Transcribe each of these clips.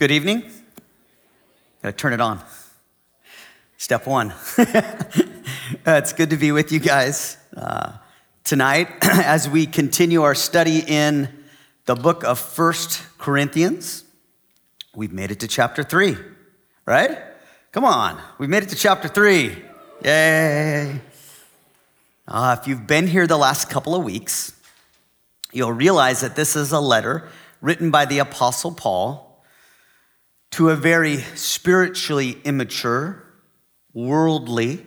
Good evening. Gotta turn it on. Step one. Uh, it's good to be with you guys uh, tonight as we continue our study in the book of First Corinthians. We've made it to chapter three, right? Come on, we've made it to chapter three. Yay. Uh, if you've been here the last couple of weeks, you'll realize that this is a letter written by the Apostle Paul to a very spiritually immature, worldly,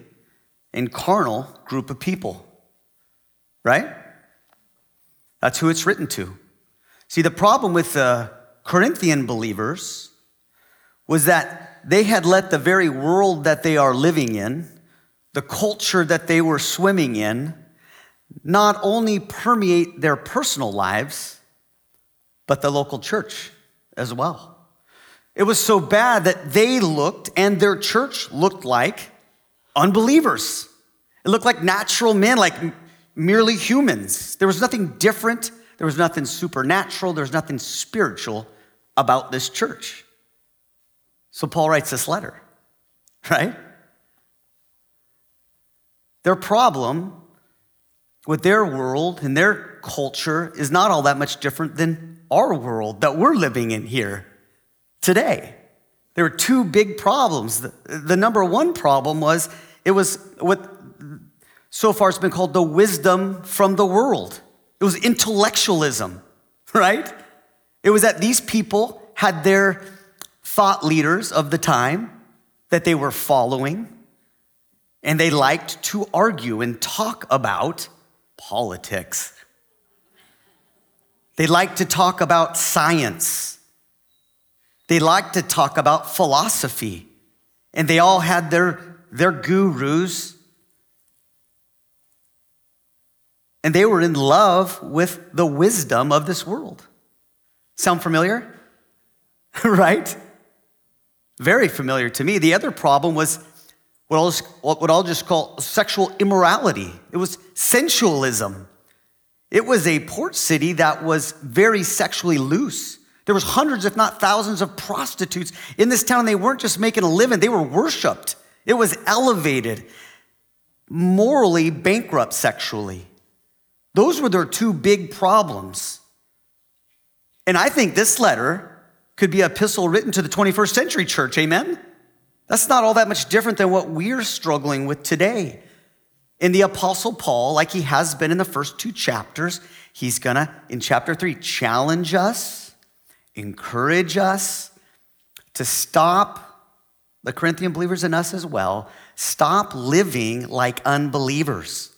and carnal group of people, right? That's who it's written to. See, the problem with the Corinthian believers was that they had let the very world that they are living in, the culture that they were swimming in, not only permeate their personal lives, but the local church as well. It was so bad that they looked and their church looked like unbelievers. It looked like natural men, like merely humans. There was nothing different, there was nothing supernatural, there was nothing spiritual about this church. So Paul writes this letter, right? Their problem with their world and their culture is not all that much different than our world that we're living in here today. There were two big problems. The, the number one problem was it was what so far has been called the wisdom from the world. It was intellectualism, right? It was that these people had their thought leaders of the time that they were following, and they liked to argue and talk about politics. They liked to talk about science. They liked to talk about philosophy. And they all had their, their gurus. And they were in love with the wisdom of this world. Sound familiar? right? Very familiar to me. The other problem was what I'll, just, what I'll just call sexual immorality. It was sensualism. It was a port city that was very sexually loose. There was hundreds, if not thousands, of prostitutes in this town. They weren't just making a living, they were worshiped. It was elevated, morally bankrupt sexually. Those were their two big problems. And I think this letter could be an epistle written to the 21st century church, amen? That's not all that much different than what we're struggling with today. In the Apostle Paul, like he has been in the first two chapters, he's gonna, in chapter three, challenge us, encourage us to stop, the Corinthian believers and us as well, stop living like unbelievers.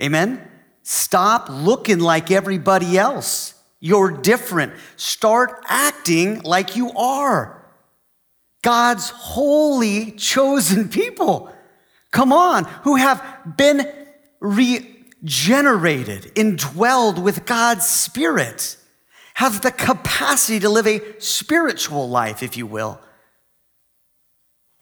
Amen? Stop looking like everybody else. You're different. Start acting like you are. God's holy, chosen people. Come on, who have been regenerated, indwelled with God's Spirit, have the capacity to live a spiritual life, if you will.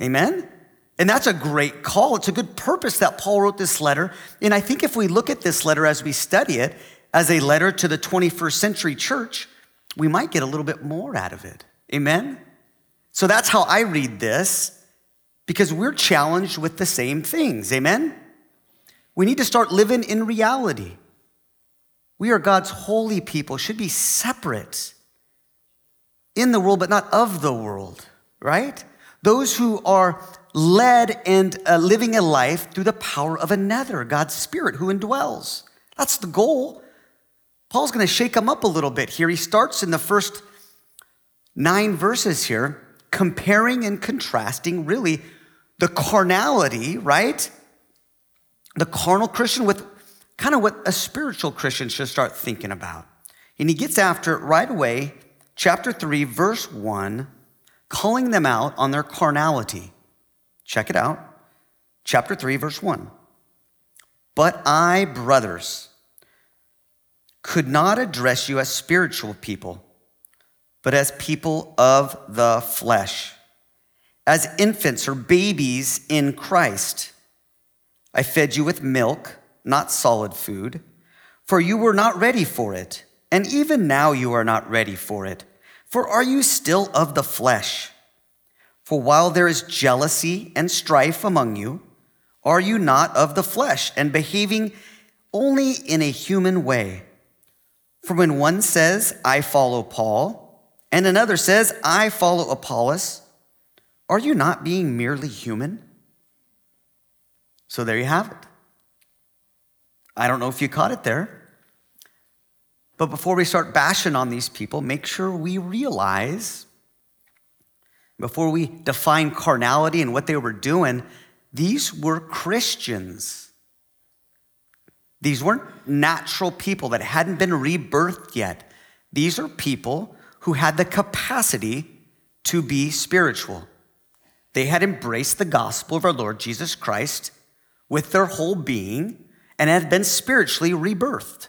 Amen? And that's a great call. It's a good purpose that Paul wrote this letter. And I think if we look at this letter as we study it as a letter to the 21st century church, we might get a little bit more out of it. Amen? So that's how I read this because we're challenged with the same things. Amen? We need to start living in reality. We are God's holy people, should be separate in the world, but not of the world, right? Those who are led and uh, living a life through the power of another, God's Spirit who indwells. That's the goal. Paul's going to shake them up a little bit here. He starts in the first nine verses here comparing and contrasting really the carnality, right? The carnal Christian with kind of what a spiritual Christian should start thinking about. And he gets after it right away, chapter 3, verse 1, calling them out on their carnality. Check it out. Chapter 3, verse 1. But I, brothers, could not address you as spiritual people but as people of the flesh, as infants or babies in Christ. I fed you with milk, not solid food, for you were not ready for it, and even now you are not ready for it. For are you still of the flesh? For while there is jealousy and strife among you, are you not of the flesh and behaving only in a human way? For when one says, I follow Paul, and another says, I follow Apollos, are you not being merely human? So there you have it. I don't know if you caught it there. But before we start bashing on these people, make sure we realize, before we define carnality and what they were doing, these were Christians. These weren't natural people that hadn't been rebirthed yet. These are people who had the capacity to be spiritual. They had embraced the gospel of our Lord Jesus Christ with their whole being and had been spiritually rebirthed.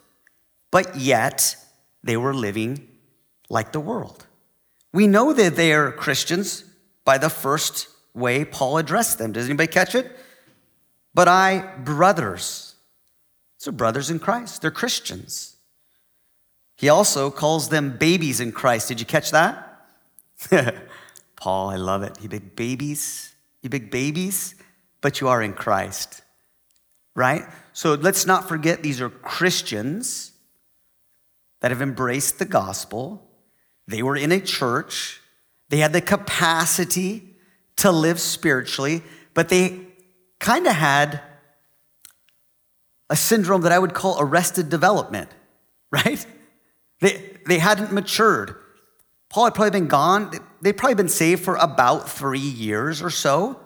But yet, they were living like the world. We know that they are Christians by the first way Paul addressed them. Does anybody catch it? But I, brothers, so brothers in Christ, they're Christians. He also calls them babies in Christ. Did you catch that? Paul, I love it. You big babies, you big babies, but you are in Christ, right? So let's not forget these are Christians that have embraced the gospel. They were in a church, they had the capacity to live spiritually, but they kind of had a syndrome that I would call arrested development, right? They, they hadn't matured. Paul had probably been gone, they'd probably been saved for about three years or so,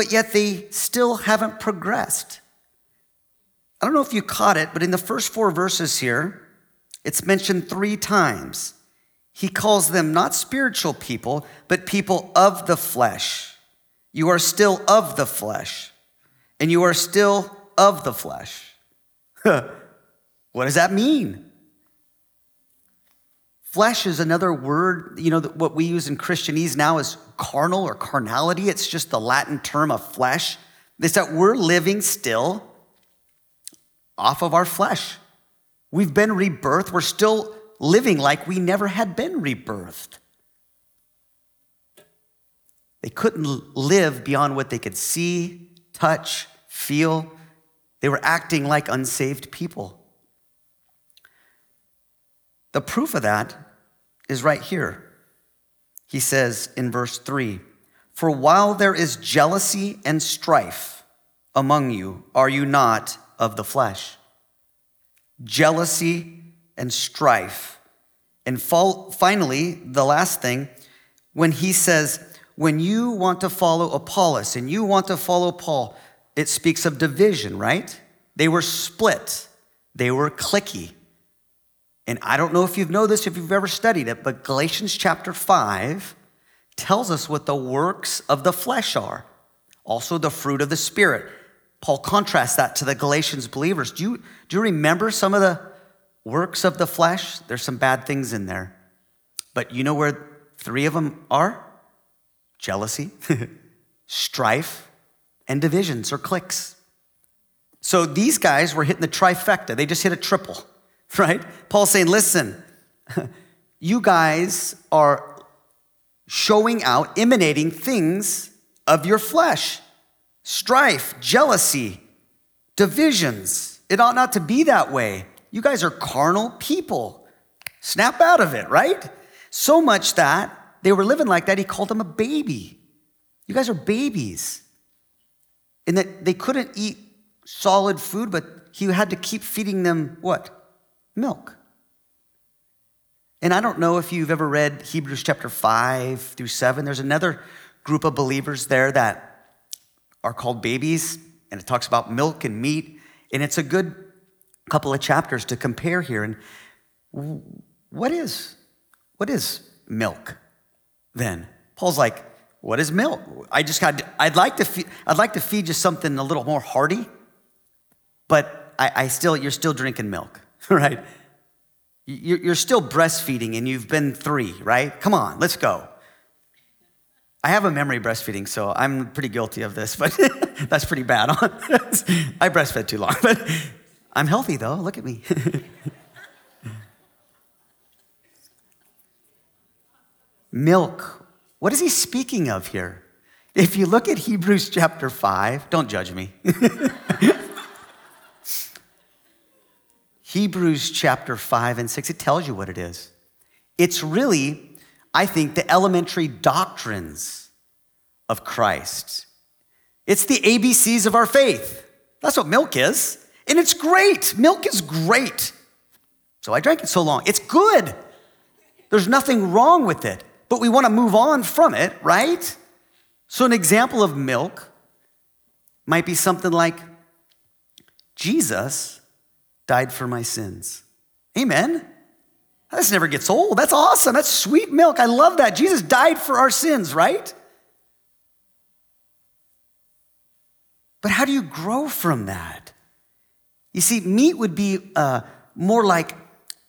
but yet they still haven't progressed. I don't know if you caught it, but in the first four verses here, it's mentioned three times. He calls them not spiritual people, but people of the flesh. You are still of the flesh, and you are still of the flesh. what does that mean? Flesh is another word, you know, what we use in Christianese now is carnal or carnality. It's just the Latin term of flesh. It's that we're living still off of our flesh. We've been rebirthed. We're still living like we never had been rebirthed. They couldn't live beyond what they could see, touch, feel. They were acting like unsaved people. The proof of that is right here. He says in verse 3 For while there is jealousy and strife among you, are you not of the flesh? Jealousy and strife. And finally, the last thing, when he says, when you want to follow Apollos and you want to follow Paul, it speaks of division, right? They were split, they were clicky. And I don't know if you know this, if you've ever studied it, but Galatians chapter 5 tells us what the works of the flesh are, also the fruit of the Spirit. Paul contrasts that to the Galatians believers. Do you, do you remember some of the works of the flesh? There's some bad things in there. But you know where three of them are? Jealousy, strife, and divisions or cliques. So these guys were hitting the trifecta. They just hit a triple right? Paul's saying, listen, you guys are showing out, emanating things of your flesh strife, jealousy, divisions. It ought not to be that way. You guys are carnal people. Snap out of it, right? So much that they were living like that, he called them a baby. You guys are babies. And that they couldn't eat solid food, but he had to keep feeding them what? Milk. And I don't know if you've ever read Hebrews chapter 5 through 7. There's another group of believers there that are called babies, and it talks about milk and meat. And it's a good couple of chapters to compare here. And what is, what is milk then? Paul's like, what is milk? I just got, I'd like to, feed, I'd like to feed you something a little more hearty, but I, I still, you're still drinking milk. right? You're still breastfeeding and you've been three, right? Come on, let's go. I have a memory breastfeeding, so I'm pretty guilty of this, but that's pretty bad. I breastfed too long, but I'm healthy though. Look at me. Milk. What is he speaking of here? If you look at Hebrews chapter 5, don't judge me. Hebrews chapter 5 and 6, it tells you what it is. It's really, I think, the elementary doctrines of Christ. It's the ABCs of our faith. That's what milk is. And it's great. Milk is great. So I drank it so long. It's good. There's nothing wrong with it, but we want to move on from it, right? So, an example of milk might be something like Jesus died for my sins. Amen. This never gets old. That's awesome. That's sweet milk. I love that. Jesus died for our sins, right? But how do you grow from that? You see, meat would be uh, more like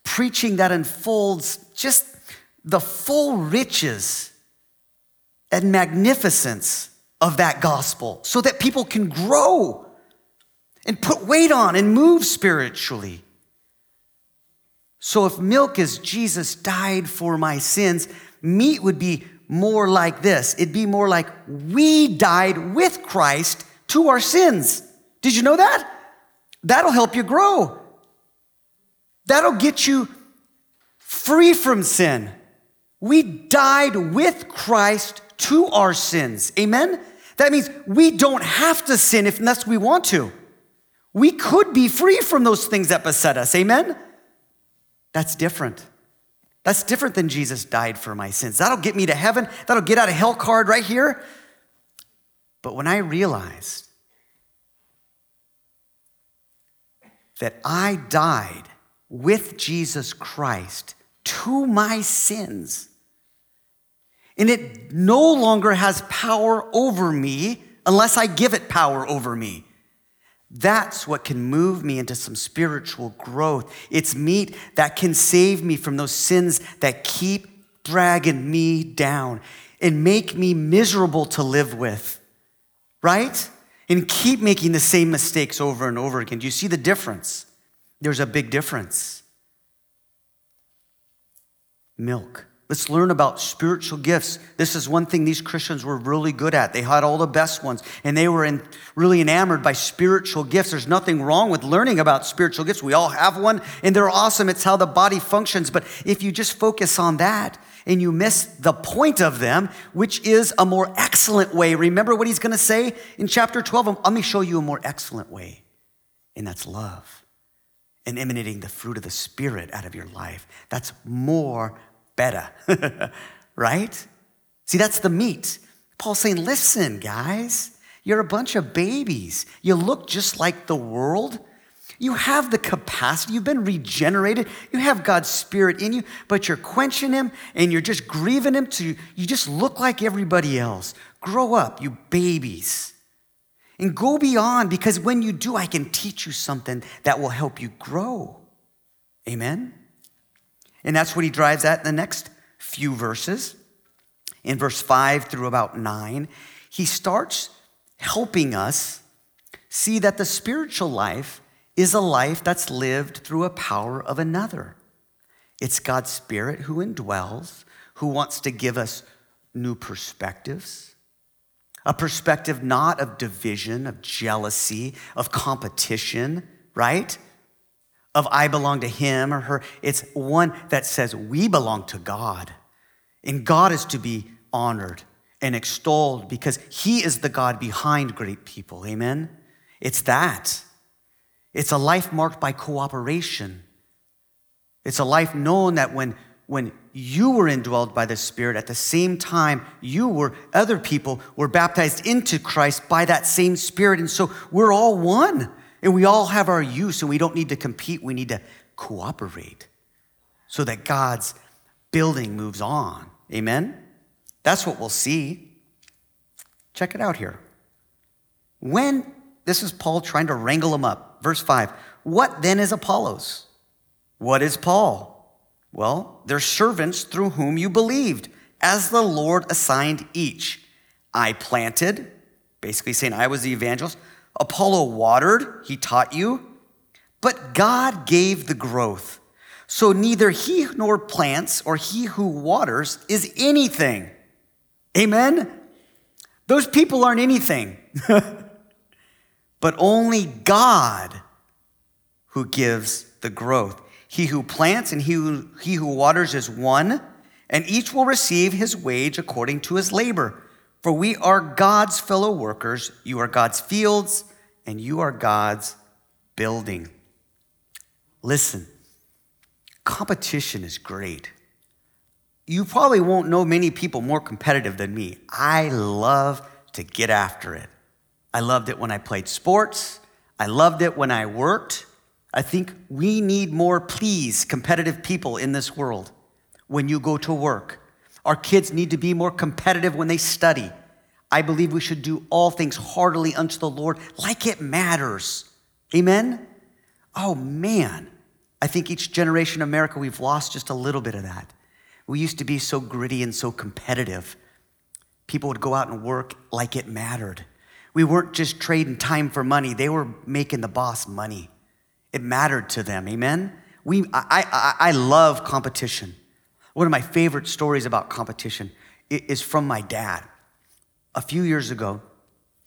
preaching that unfolds just the full riches and magnificence of that gospel so that people can grow and put weight on and move spiritually. So, if milk is Jesus died for my sins, meat would be more like this. It'd be more like we died with Christ to our sins. Did you know that? That'll help you grow. That'll get you free from sin. We died with Christ to our sins. Amen? That means we don't have to sin unless we want to. We could be free from those things that beset us. Amen? That's different. That's different than Jesus died for my sins. That'll get me to heaven. That'll get out of hell card right here. But when I realized that I died with Jesus Christ to my sins, and it no longer has power over me unless I give it power over me. That's what can move me into some spiritual growth. It's meat that can save me from those sins that keep dragging me down and make me miserable to live with, right? And keep making the same mistakes over and over again. Do you see the difference? There's a big difference. Milk. Let's learn about spiritual gifts. This is one thing these Christians were really good at. They had all the best ones, and they were in, really enamored by spiritual gifts. There's nothing wrong with learning about spiritual gifts. We all have one, and they're awesome. It's how the body functions. But if you just focus on that and you miss the point of them, which is a more excellent way, remember what he's going to say in chapter 12? Let me show you a more excellent way, and that's love and emanating the fruit of the Spirit out of your life. That's more better, right? See, that's the meat. Paul's saying, listen, guys, you're a bunch of babies. You look just like the world. You have the capacity, you've been regenerated, you have God's Spirit in you, but you're quenching Him and you're just grieving Him to you just look like everybody else. Grow up, you babies. And go beyond because when you do, I can teach you something that will help you grow. Amen? And that's what he drives at in the next few verses. In verse 5 through about 9, he starts helping us see that the spiritual life is a life that's lived through a power of another. It's God's Spirit who indwells, who wants to give us new perspectives. A perspective not of division, of jealousy, of competition, right? Of I belong to him or her. It's one that says we belong to God. And God is to be honored and extolled because he is the God behind great people. Amen? It's that. It's a life marked by cooperation. It's a life known that when, when you were indwelled by the Spirit, at the same time, you were, other people were baptized into Christ by that same Spirit. And so we're all one. And we all have our use, and we don't need to compete. We need to cooperate so that God's building moves on. Amen? That's what we'll see. Check it out here. When, this is Paul trying to wrangle them up. Verse 5 What then is Apollos? What is Paul? Well, they're servants through whom you believed, as the Lord assigned each. I planted, basically saying I was the evangelist. Apollo watered, he taught you, but God gave the growth. So neither he nor plants or he who waters is anything. Amen? Those people aren't anything, but only God who gives the growth. He who plants and he who, he who waters is one, and each will receive his wage according to his labor. For we are God's fellow workers, you are God's fields, and you are God's building. Listen, competition is great. You probably won't know many people more competitive than me. I love to get after it. I loved it when I played sports. I loved it when I worked. I think we need more, please, competitive people in this world when you go to work. Our kids need to be more competitive when they study. I believe we should do all things heartily unto the Lord like it matters. Amen? Oh man, I think each generation in America, we've lost just a little bit of that. We used to be so gritty and so competitive. People would go out and work like it mattered. We weren't just trading time for money, they were making the boss money. It mattered to them, amen? We, I, I, I love competition. One of my favorite stories about competition is from my dad. A few years ago,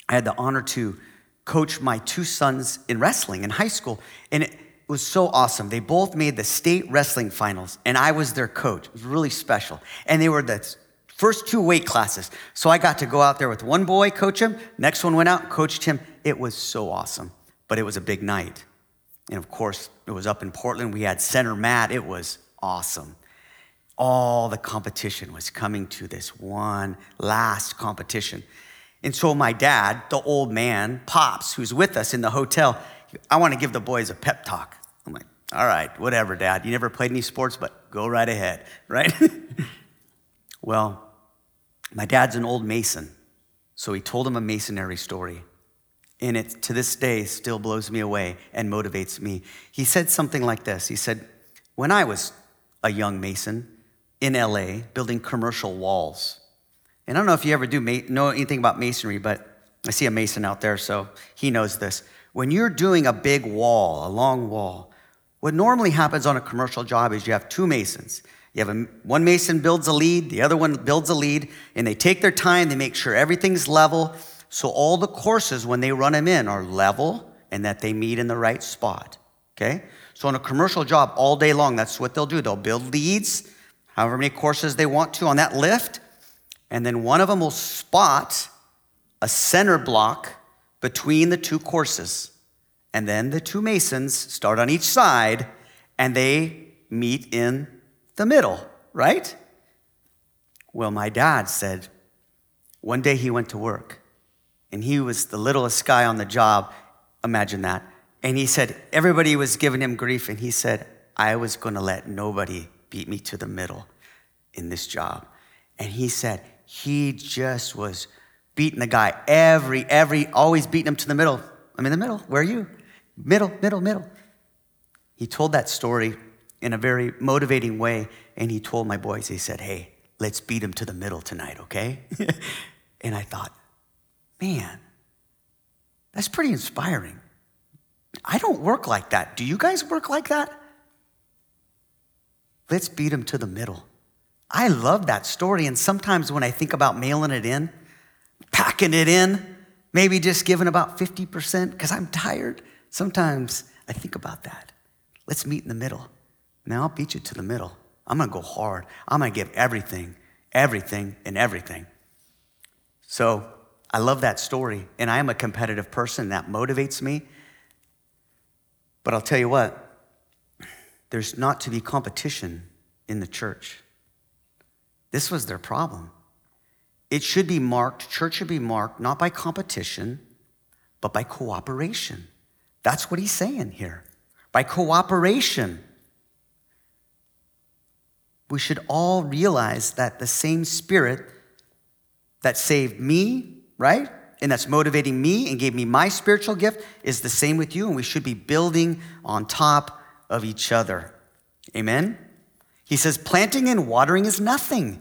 I had the honor to coach my two sons in wrestling in high school, and it, was so awesome. They both made the state wrestling finals, and I was their coach. It was really special. And they were the first two weight classes. So I got to go out there with one boy, coach him. Next one went out, coached him. It was so awesome. But it was a big night. And of course, it was up in Portland. We had center mat. It was awesome. All the competition was coming to this one last competition. And so my dad, the old man, Pops, who's with us in the hotel, I want to give the boys a pep talk. I'm like, all right, whatever, dad. You never played any sports, but go right ahead, right? well, my dad's an old mason, so he told him a masonry story. And it to this day still blows me away and motivates me. He said something like this He said, When I was a young mason in LA building commercial walls, and I don't know if you ever do know anything about masonry, but I see a mason out there, so he knows this when you're doing a big wall, a long wall, what normally happens on a commercial job is you have two masons. You have a, one mason builds a lead, the other one builds a lead, and they take their time, they make sure everything's level. So all the courses, when they run them in, are level and that they meet in the right spot. Okay? So on a commercial job, all day long, that's what they'll do. They'll build leads, however many courses they want to on that lift, and then one of them will spot a center block between the two courses. And then the two masons start on each side and they meet in the middle, right? Well, my dad said one day he went to work and he was the littlest guy on the job. Imagine that. And he said, everybody was giving him grief. And he said, I was going to let nobody beat me to the middle in this job. And he said, he just was beating the guy every, every, always beating him to the middle. I'm in the middle. Where are you? Middle, middle, middle. He told that story in a very motivating way, and he told my boys, he said, Hey, let's beat him to the middle tonight, okay? and I thought, man, that's pretty inspiring. I don't work like that. Do you guys work like that? Let's beat him to the middle. I love that story, and sometimes when I think about mailing it in, packing it in, maybe just giving about 50% because I'm tired. Sometimes I think about that. Let's meet in the middle. Now I'll beat you to the middle. I'm gonna go hard. I'm gonna give everything, everything, and everything. So I love that story, and I am a competitive person. That motivates me. But I'll tell you what, there's not to be competition in the church. This was their problem. It should be marked, church should be marked not by competition, but by cooperation. That's what he's saying here. By cooperation. We should all realize that the same spirit that saved me, right? And that's motivating me and gave me my spiritual gift is the same with you, and we should be building on top of each other. Amen? He says, planting and watering is nothing.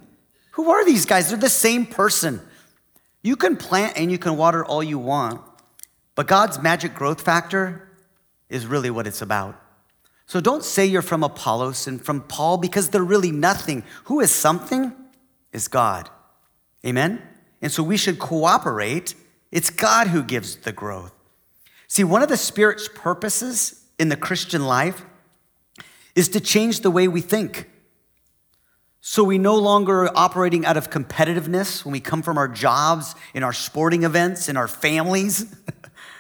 Who are these guys? They're the same person. You can plant and you can water all you want, but God's magic growth factor is really what it's about. So don't say you're from Apollos and from Paul because they're really nothing. Who is something is God. Amen? And so we should cooperate. It's God who gives the growth. See, one of the Spirit's purposes in the Christian life is to change the way we think. So we no longer are operating out of competitiveness when we come from our jobs, in our sporting events, in our families,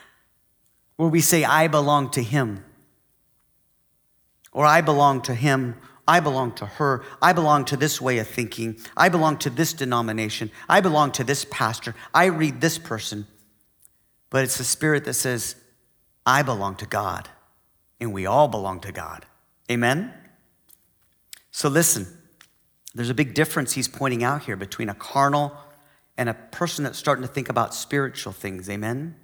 where we say, I belong to Him, or I belong to Him, I belong to her, I belong to this way of thinking, I belong to this denomination, I belong to this pastor, I read this person. But it's the Spirit that says, I belong to God, and we all belong to God. Amen? So listen, there's a big difference he's pointing out here between a carnal and a person that's starting to think about spiritual things. Amen?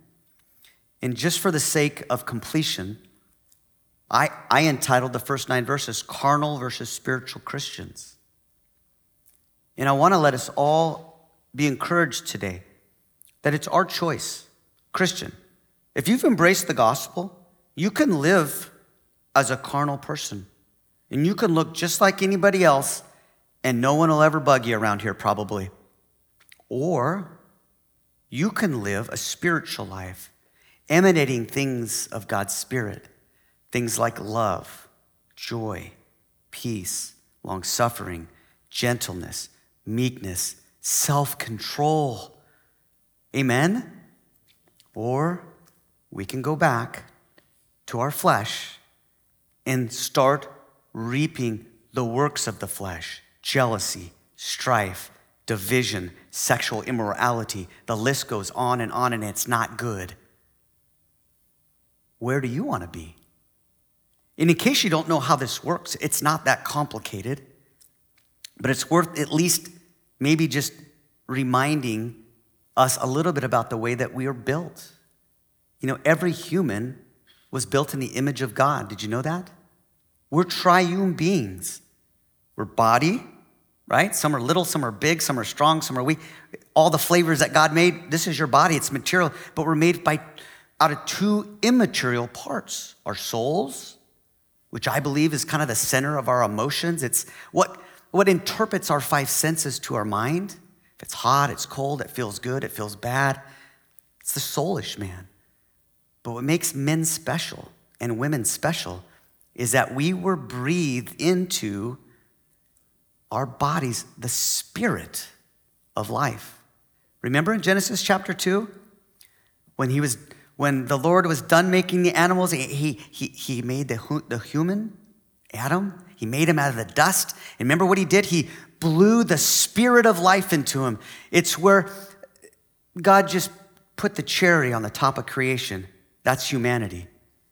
And just for the sake of completion, I, I entitled the first nine verses Carnal versus Spiritual Christians. And I want to let us all be encouraged today that it's our choice. Christian, if you've embraced the gospel, you can live as a carnal person. And you can look just like anybody else, and no one will ever bug you around here, probably. Or you can live a spiritual life, emanating things of God's Spirit, things like love, joy, peace, long suffering, gentleness, meekness, self control. Amen? Or we can go back to our flesh and start reaping the works of the flesh jealousy, strife, division, sexual immorality. The list goes on and on, and it's not good. Where do you want to be? And in case you don't know how this works, it's not that complicated, but it's worth at least maybe just reminding us a little bit about the way that we are built. You know, every human was built in the image of God. Did you know that? We're triune beings. We're body, right? Some are little, some are big, some are strong, some are weak. All the flavors that God made, this is your body, it's material, but we're made by out of two immaterial parts our souls, which I believe is kind of the center of our emotions. It's what, what interprets our five senses to our mind. If it's hot, it's cold, it feels good, it feels bad. It's the soulish man. But what makes men special and women special is that we were breathed into our bodies the spirit of life. Remember in Genesis chapter 2 when he was when the Lord was done making the animals he he he made the the human Adam he made him out of the dust. And remember what he did? He blew the spirit of life into him. It's where God just put the cherry on the top of creation. That's humanity.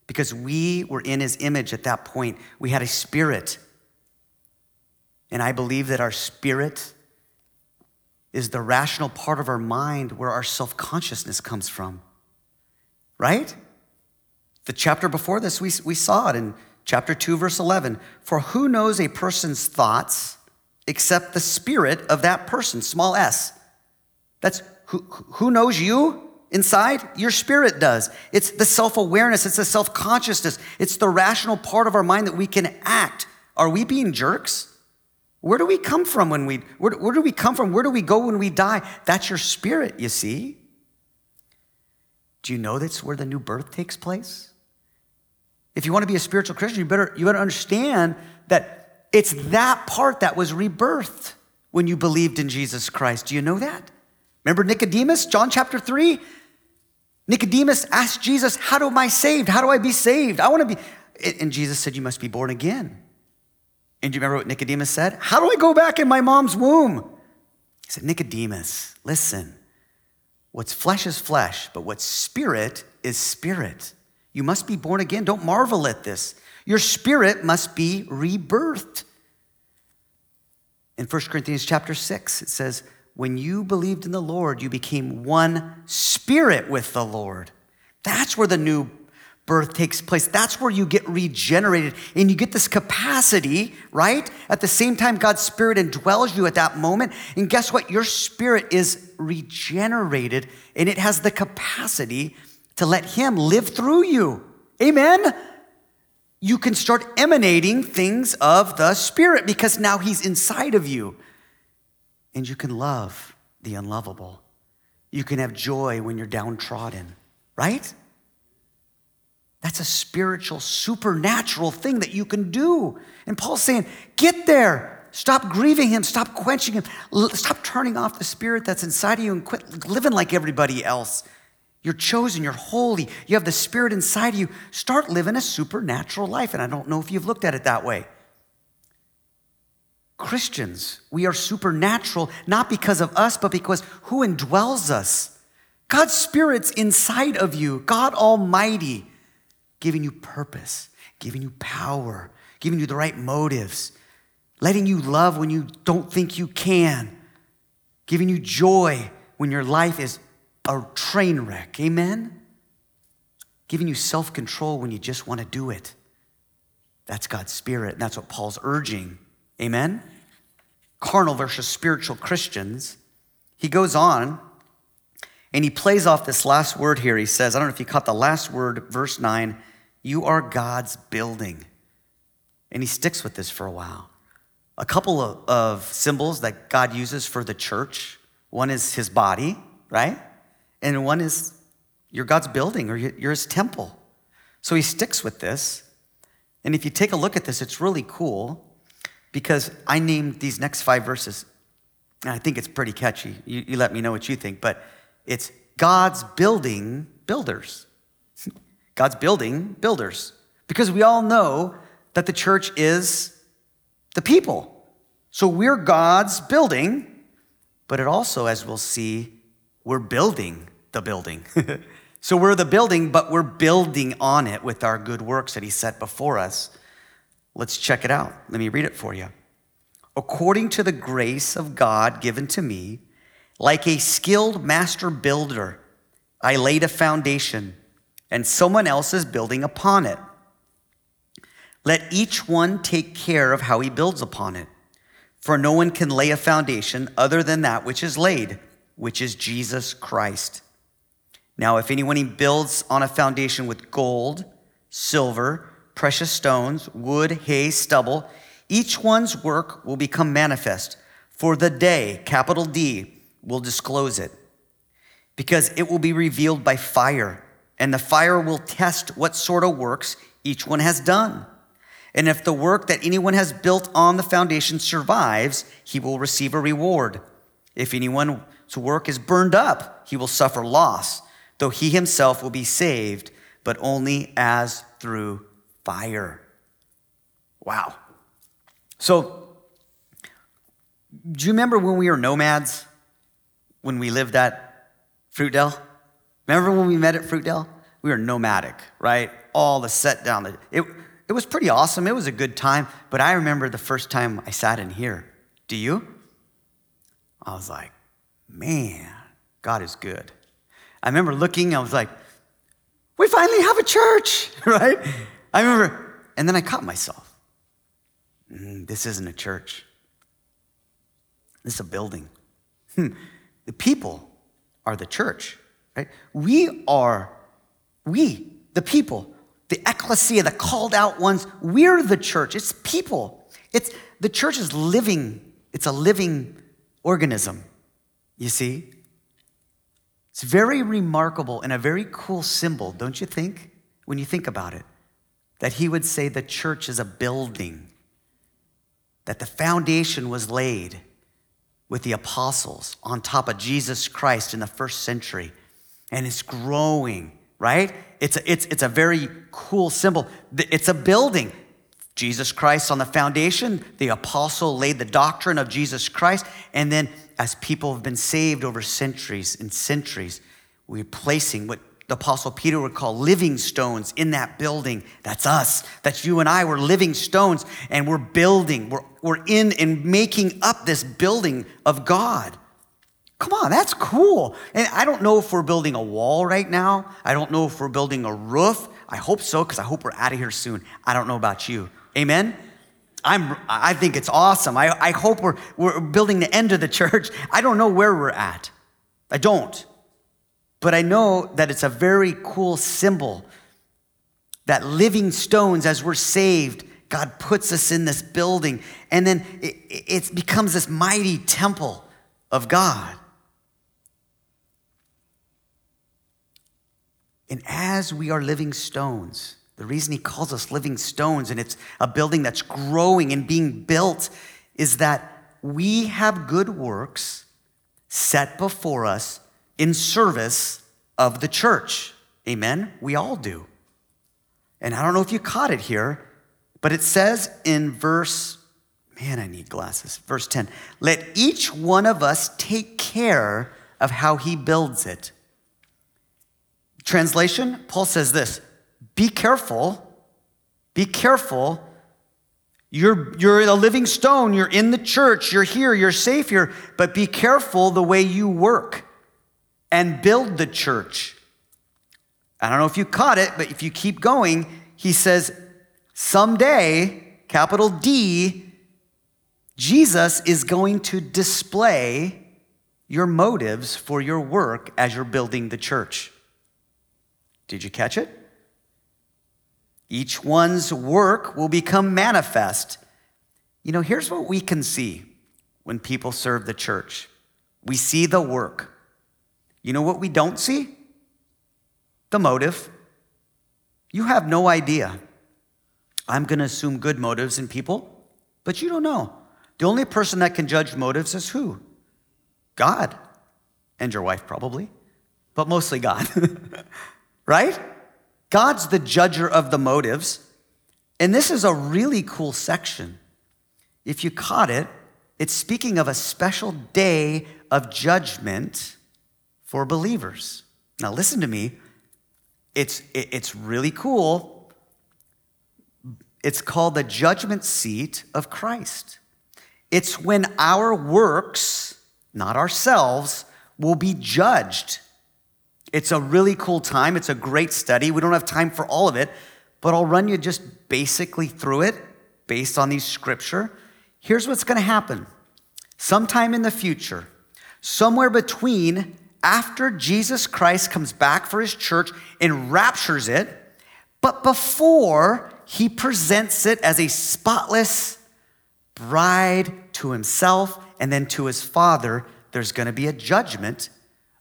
Because we were in his image at that point. We had a spirit. And I believe that our spirit is the rational part of our mind where our self consciousness comes from. Right? The chapter before this, we, we saw it in chapter 2, verse 11. For who knows a person's thoughts except the spirit of that person, small s? That's who, who knows you? Inside? Your spirit does. It's the self awareness, it's the self consciousness, it's the rational part of our mind that we can act. Are we being jerks? Where do we come from when we, where, where do we come from? Where do we go when we die? That's your spirit, you see. Do you know that's where the new birth takes place? If you want to be a spiritual Christian, you better, you better understand that it's that part that was rebirthed when you believed in Jesus Christ. Do you know that? Remember Nicodemus, John chapter 3? Nicodemus asked Jesus, How am I saved? How do I be saved? I want to be. And Jesus said, You must be born again. And do you remember what Nicodemus said? How do I go back in my mom's womb? He said, Nicodemus, listen. What's flesh is flesh, but what's spirit is spirit. You must be born again. Don't marvel at this. Your spirit must be rebirthed. In 1 Corinthians chapter 6, it says, when you believed in the Lord, you became one spirit with the Lord. That's where the new birth takes place. That's where you get regenerated and you get this capacity, right? At the same time, God's Spirit indwells you at that moment. And guess what? Your spirit is regenerated and it has the capacity to let Him live through you. Amen? you can start emanating things of the Spirit because now He's inside of you. And you can love the unlovable. You can have joy when you're downtrodden, right? That's a spiritual, supernatural thing that you can do. And Paul's saying, get there. Stop grieving him. Stop quenching him. Stop turning off the spirit that's inside of you and quit living like everybody else. You're chosen, you're holy, you have the spirit inside of you. Start living a supernatural life. And I don't know if you've looked at it that way. Christians, we are supernatural, not because of us, but because who indwells us? God's Spirit's inside of you, God Almighty giving you purpose, giving you power, giving you the right motives, letting you love when you don't think you can, giving you joy when your life is a train wreck. Amen? Giving you self control when you just want to do it. That's God's Spirit, and that's what Paul's urging. Amen? Carnal versus spiritual Christians. He goes on and he plays off this last word here. He says, I don't know if you caught the last word, verse 9, you are God's building. And he sticks with this for a while. A couple of, of symbols that God uses for the church one is his body, right? And one is you're God's building or you're his temple. So he sticks with this. And if you take a look at this, it's really cool because I named these next five verses, and I think it's pretty catchy. You, you let me know what you think, but it's God's building builders. God's building builders. Because we all know that the church is the people. So we're God's building, but it also, as we'll see, we're building the building. so we're the building, but we're building on it with our good works that He set before us. Let's check it out. Let me read it for you. According to the grace of God given to me, like a skilled master builder, I laid a foundation and someone else is building upon it. Let each one take care of how he builds upon it. For no one can lay a foundation other than that which is laid, which is Jesus Christ. Now, if anyone builds on a foundation with gold, silver, precious stones, wood, hay, stubble, each one's work will become manifest, for the day, capital D, will disclose it, because it will be revealed by fire and the fire will test what sort of works each one has done. And if the work that anyone has built on the foundation survives, he will receive a reward. If anyone's work is burned up, he will suffer loss, though he himself will be saved, but only as through fire. Wow. So, do you remember when we were nomads? When we lived at Fruitdale? Remember when we met at Fruitdale? We were nomadic, right? All the set down. It, it was pretty awesome. It was a good time. But I remember the first time I sat in here. Do you? I was like, man, God is good. I remember looking, I was like, we finally have a church, right? I remember, and then I caught myself. Mm, this isn't a church. This is a building. Hmm. The people are the church. Right? We are, we, the people, the ecclesia, the called out ones, we're the church. It's people. It's the church is living, it's a living organism, you see? It's very remarkable and a very cool symbol, don't you think? When you think about it, that he would say the church is a building, that the foundation was laid with the apostles on top of Jesus Christ in the first century and it's growing, right? It's a, it's, it's a very cool symbol. It's a building. Jesus Christ on the foundation, the apostle laid the doctrine of Jesus Christ, and then as people have been saved over centuries and centuries, we're placing what the apostle Peter would call living stones in that building. That's us. That's you and I. We're living stones and we're building. We're, we're in and making up this building of God. Come on, that's cool. And I don't know if we're building a wall right now. I don't know if we're building a roof. I hope so, because I hope we're out of here soon. I don't know about you. Amen? I'm, I think it's awesome. I, I hope we're, we're building the end of the church. I don't know where we're at. I don't. But I know that it's a very cool symbol that living stones as we're saved, God puts us in this building, and then it, it becomes this mighty temple of God. And as we are living stones, the reason he calls us living stones and it's a building that's growing and being built is that we have good works set before us in service of the church. Amen? We all do. And I don't know if you caught it here, but it says in verse, man, I need glasses. Verse 10 let each one of us take care of how he builds it. Translation Paul says this be careful, be careful. You're, you're a living stone, you're in the church, you're here, you're safe here, but be careful the way you work and build the church. I don't know if you caught it, but if you keep going, he says, someday, capital D, Jesus is going to display your motives for your work as you're building the church. Did you catch it? Each one's work will become manifest. You know, here's what we can see when people serve the church we see the work. You know what we don't see? The motive. You have no idea. I'm going to assume good motives in people, but you don't know. The only person that can judge motives is who? God. And your wife, probably, but mostly God. right? God's the judger of the motives. And this is a really cool section. If you caught it, it's speaking of a special day of judgment for believers. Now, listen to me. It's, it's really cool. It's called the judgment seat of Christ. It's when our works, not ourselves, will be judged it's a really cool time. It's a great study. We don't have time for all of it, but I'll run you just basically through it based on these scripture. Here's what's going to happen. Sometime in the future, somewhere between after Jesus Christ comes back for his church and raptures it, but before he presents it as a spotless bride to himself and then to his father, there's going to be a judgment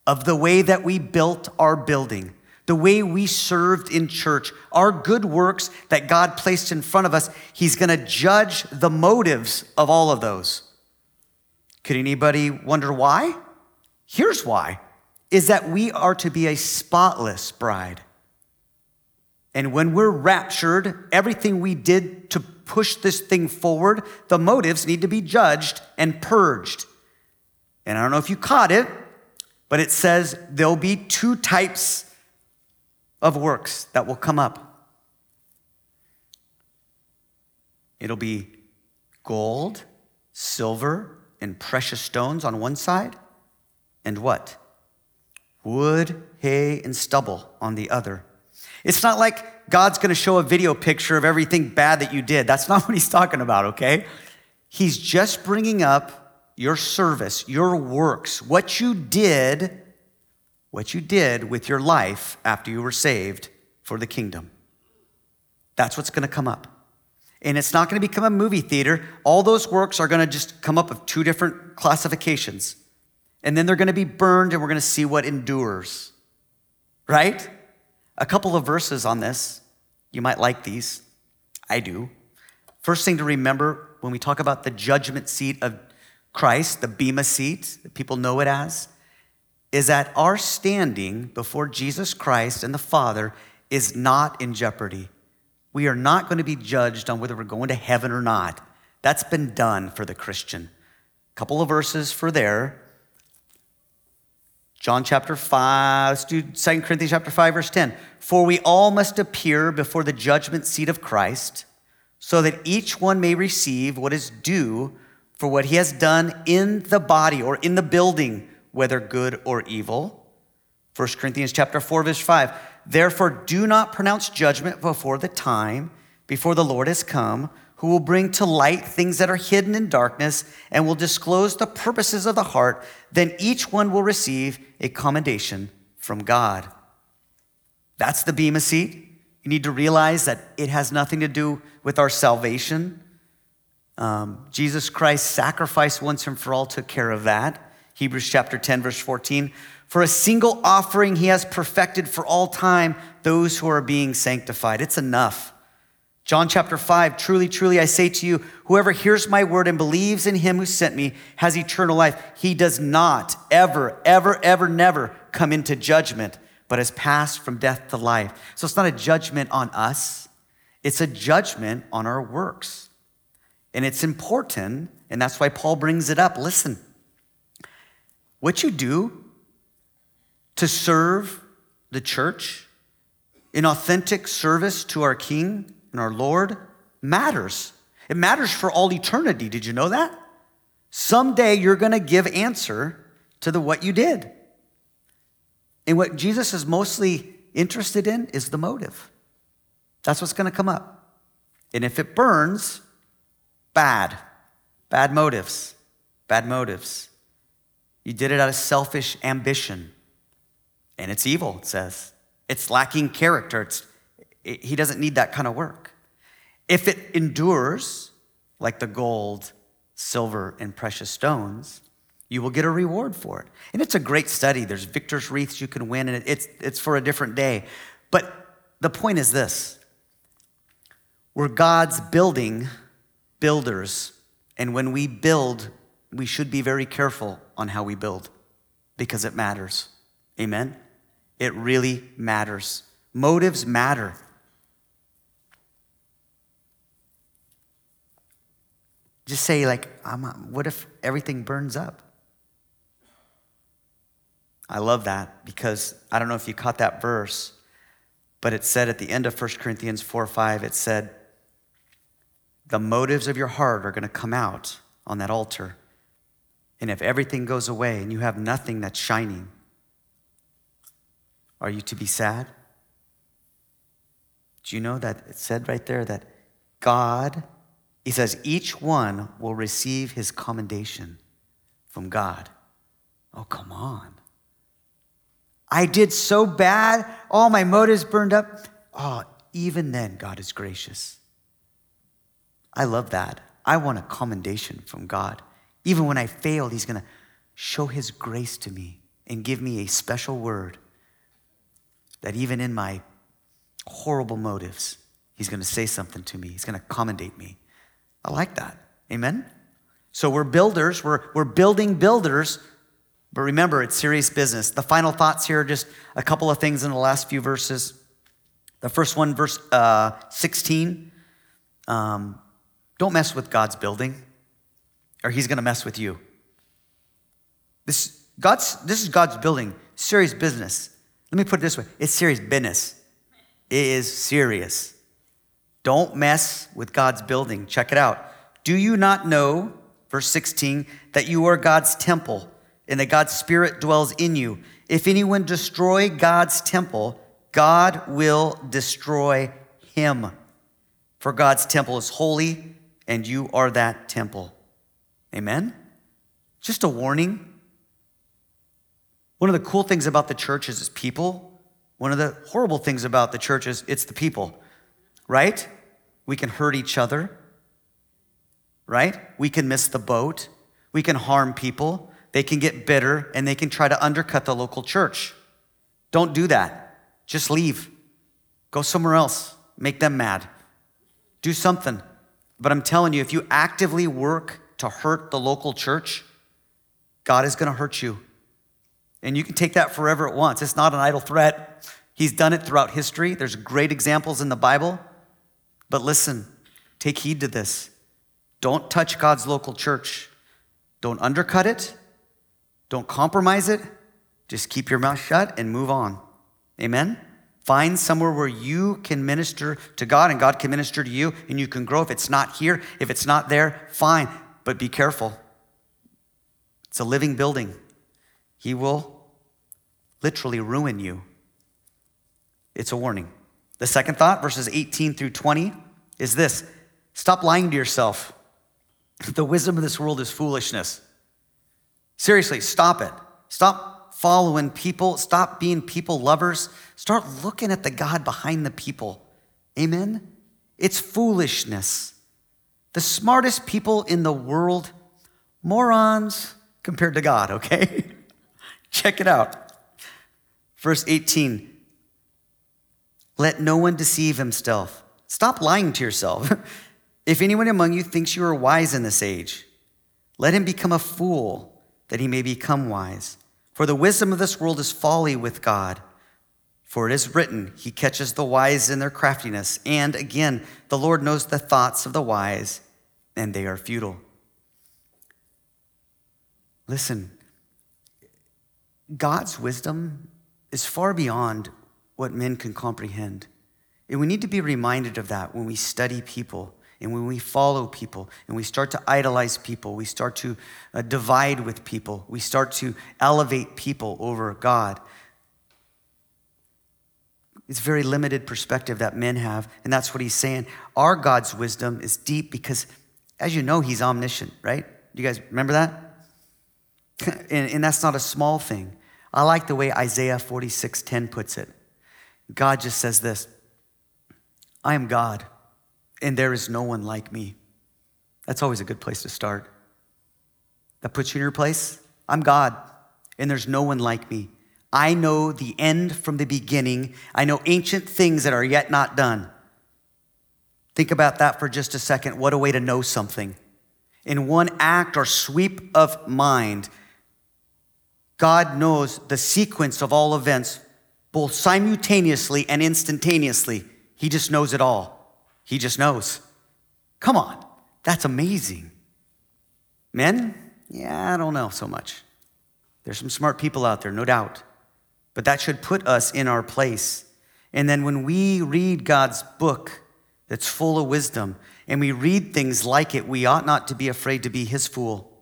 of the way that we built our building, the way we served in church, our good works that God placed in front of us. He's going to judge the motives of all of those. Could anybody wonder why? Here's why is that we are to be a spotless bride. And when we're raptured, everything we did to push this thing forward, the motives need to be judged and purged. And I don't know if you caught it, but it says there'll be two types of works that will come up it'll be gold, silver, and precious stones on one side, and what? Wood, hay, and stubble on the other. It's not like God's gonna show a video picture of everything bad that you did. That's not what he's talking about, okay? He's just bringing up your service, your works, what you did, what you did with your life after you were saved for the kingdom. That's what's to come up. And it's not to become a movie theater. All those works are to just come up with two different classifications. And then they're going to be burned, and we're going to see what endures. Right? A couple of verses on this. You might like these. I do. First thing to remember when we talk about the judgment seat of Christ, the Bema seat, that people know it as, is that our standing before Jesus Christ and the Father is not in jeopardy. We are not going to be judged on whether we're going to heaven or not. That's been done for the Christian. A couple of verses for there. John chapter 5, let's do 2 Corinthians chapter 5, verse 10. For we all must appear before the judgment seat of Christ, so that each one may receive what is due for what he has done in the body or in the building, whether good or evil. 1 Corinthians chapter 4, verse 5. Therefore, do not pronounce judgment before the time, before the Lord has come, who will bring to light things that are hidden in darkness and will disclose the purposes of the heart. Then each one will receive a commendation from God. That's the Bema seat. You need to realize that it has nothing to do with our salvation. Um, Jesus Christ sacrificed once and for all, took care of that. Hebrews chapter 10, verse 14. For a single offering, he has perfected for all time those who are being sanctified. It's enough. John chapter 5, truly, truly, I say to you, whoever hears my word and believes in him who sent me has eternal life. He does not ever, ever, ever, never come into judgment, but has passed from death to life. So it's not a judgment on us, it's a judgment on our works. And it's important, and that's why Paul brings it up. Listen, what you do to serve the church in authentic service to our King and our Lord matters. It matters for all eternity. Did you know that? Someday you're going to give answer to the what you did. And what Jesus is mostly interested in is the motive. That's what's going to come up. And if it burns, bad. Bad motives. Bad motives. You did it out of selfish ambition. And it's evil, it says. It's lacking character. It's, it, he doesn't need that kind of work. If it endures, like the gold, silver, and precious stones, you will get a reward for it. And it's a great study. There's victor's wreaths you can win, and it's, it's for a different day. But the point is this we're God's building builders. And when we build, we should be very careful on how we build because it matters. Amen? It really matters. Motives matter. Just say, like, what if everything burns up? I love that because I don't know if you caught that verse, but it said at the end of 1 Corinthians 4 5, it said, the motives of your heart are going to come out on that altar. And if everything goes away and you have nothing that's shining, are you to be sad? Do you know that it said right there that God, he says, each one will receive his commendation from God. Oh, come on. I did so bad. All my motives burned up. Oh, even then, God is gracious. I love that. I want a commendation from God. Even when I failed, He's going to show His grace to me and give me a special word that even in my horrible motives, He's going to say something to me. He's going to commendate me. I like that. Amen? So we're builders, we're, we're building builders, but remember, it's serious business. The final thoughts here are just a couple of things in the last few verses. The first one, verse uh, 16. Um, don't mess with God's building, or He's going to mess with you. This, God's, this is God's building, serious business. Let me put it this way it's serious business. It is serious. Don't mess with God's building. Check it out. Do you not know, verse 16, that you are God's temple and that God's Spirit dwells in you? If anyone destroy God's temple, God will destroy him. For God's temple is holy and you are that temple. Amen? Just a warning. One of the cool things about the church is its people. One of the horrible things about the church is it's the people, right? We can hurt each other, right? We can miss the boat. We can harm people. They can get bitter and they can try to undercut the local church. Don't do that. Just leave. Go somewhere else. Make them mad. Do something. But I'm telling you, if you actively work to hurt the local church, God is going to hurt you. And you can take that forever at once. It's not an idle threat. He's done it throughout history. There's great examples in the Bible. But listen, take heed to this. Don't touch God's local church. Don't undercut it. Don't compromise it. Just keep your mouth shut and move on. Amen? Find somewhere where you can minister to God and God can minister to you and you can grow. If it's not here, if it's not there, fine, but be careful. It's a living building. He will literally ruin you. It's a warning. The second thought, verses 18 through 20, is this stop lying to yourself. The wisdom of this world is foolishness. Seriously, stop it. Stop following people, stop being people lovers, start looking at the God behind the people. Amen? It's foolishness. The smartest people in the world, morons compared to God, okay? Check it out. Verse 18 Let no one deceive himself. Stop lying to yourself. if anyone among you thinks you are wise in this age, let him become a fool that he may become wise. For the wisdom of this world is folly with God. For it is written, He catches the wise in their craftiness. And again, the Lord knows the thoughts of the wise, and they are futile. Listen, God's wisdom is far beyond what men can comprehend. And we need to be reminded of that when we study people and when we follow people and we start to idolize people, we start to uh, divide with people, we start to elevate people over God. It's very limited perspective that men have, and that's what he's saying. Our God's wisdom is deep because, as you know, he's omniscient, right? You guys remember that? and, and that's not a small thing. I like the way Isaiah 46:10 puts it. God just says this I am God and there is no one like me. That's always a good place to start. That puts you in your place. I'm God, and there's no one like me. I know the end from the beginning. I know ancient things that are yet not done. Think about that for just a second. What a way to know something. In one act or sweep of mind, God knows the sequence of all events, both simultaneously and instantaneously. He just knows it all. He just knows. Come on, that's amazing. Men, yeah, I don't know so much. There's some smart people out there, no doubt. But that should put us in our place. And then when we read God's book that's full of wisdom and we read things like it, we ought not to be afraid to be his fool.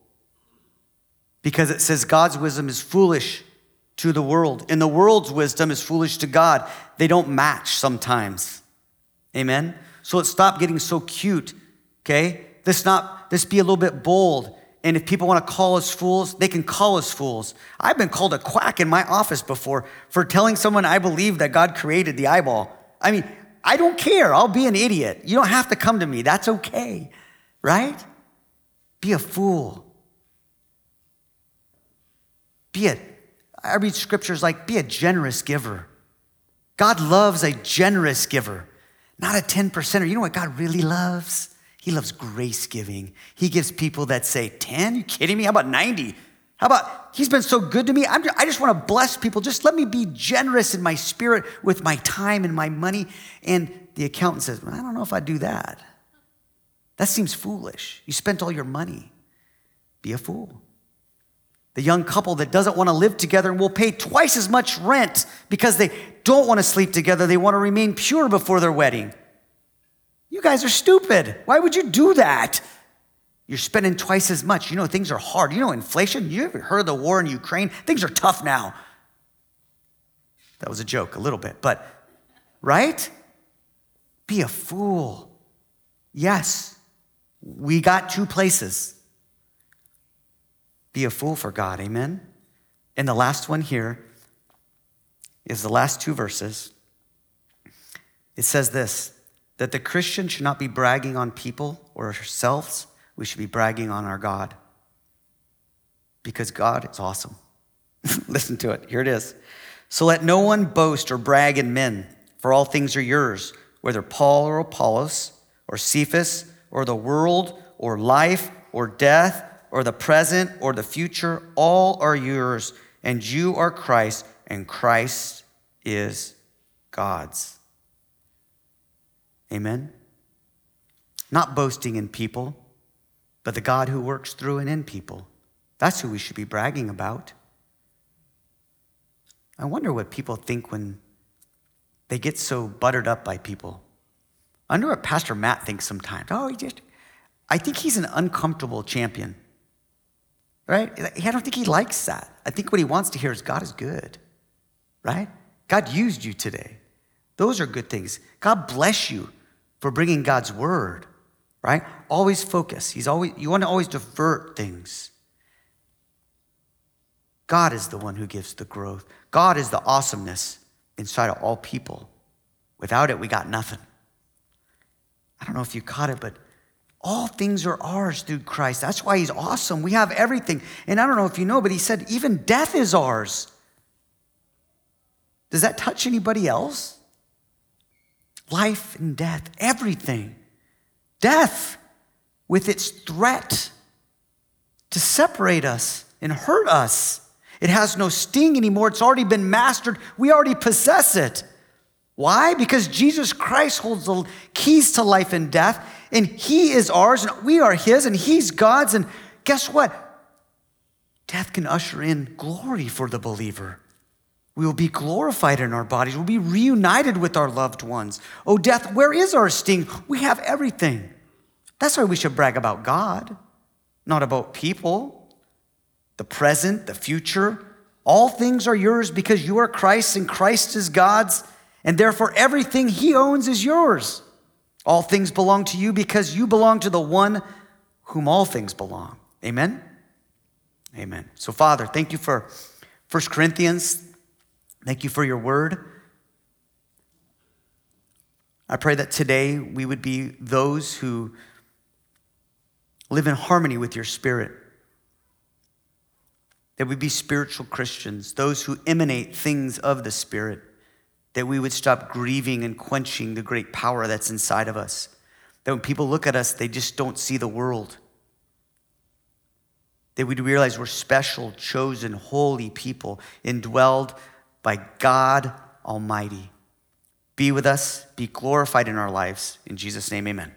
Because it says God's wisdom is foolish to the world, and the world's wisdom is foolish to God. They don't match sometimes. Amen? So let's stop getting so cute, okay? Let's not, let's be a little bit bold. And if people want to call us fools, they can call us fools. I've been called a quack in my office before for telling someone I believe that God created the eyeball. I mean, I don't care. I'll be an idiot. You don't have to come to me. That's okay, right? Be a fool. Be a, I read scriptures like, be a generous giver. God loves a generous giver. Not a 10%er. You know what God really loves? He loves grace giving. He gives people that say, 10? You kidding me? How about 90? How about, he's been so good to me. I'm, I just want to bless people. Just let me be generous in my spirit with my time and my money. And the accountant says, well, I don't know if I'd do that. That seems foolish. You spent all your money. Be a fool. The young couple that doesn't want to live together and will pay twice as much rent because they don't want to sleep together. They want to remain pure before their wedding. You guys are stupid. Why would you do that? You're spending twice as much. You know, things are hard. You know, inflation. You ever heard of the war in Ukraine? Things are tough now. That was a joke, a little bit, but right? Be a fool. Yes, we got two places. Be a fool for God, amen? And the last one here is the last two verses. It says this that the Christian should not be bragging on people or ourselves, we should be bragging on our God. Because God is awesome. Listen to it. Here it is. So let no one boast or brag in men, for all things are yours, whether Paul or Apollos or Cephas or the world or life or death or the present or the future, all are yours, and you are Christ and Christ is God's. Amen? Not boasting in people, but the God who works through and in people. That's who we should be bragging about. I wonder what people think when they get so buttered up by people. I wonder what Pastor Matt thinks sometimes. Oh, he just, I think he's an uncomfortable champion, right? I don't think he likes that. I think what he wants to hear is God is good right? God used you today. Those are good things. God bless you for bringing God's word, right? Always focus. He's always you want to always divert things. God is the one who gives the growth. God is the awesomeness inside of all people. Without it, we got nothing. I don't know if you caught it, but all things are ours through Christ. That's why he's awesome. We have everything. And I don't know if you know, but he said even death is ours. Does that touch anybody else? Life and death, everything. Death with its threat to separate us and hurt us. It has no sting anymore. It's already been mastered. We already possess it. Why? Because Jesus Christ holds the keys to life and death, and He is ours, and we are His, and He's God's. And guess what? Death can usher in glory for the believer. We will be glorified in our bodies. We'll be reunited with our loved ones. Oh, death, where is our sting? We have everything. That's why we should brag about God, not about people. The present, the future, all things are yours because you are Christ and Christ is God's and therefore everything he owns is yours. All things belong to you because you belong to the one whom all things belong. Amen? Amen. So, Father, thank you for 1 Corinthians. Thank you for your word. I pray that today we would be those who live in harmony with your spirit. That we be spiritual Christians, those who emanate things of the Spirit that we would stop grieving and quenching the great power that's inside of us. That when people look at us, they just don't see the world. That we'd realize we're special, chosen, holy people, indwelled by God Almighty. Be with us, be glorified in our lives. In Jesus' name, amen.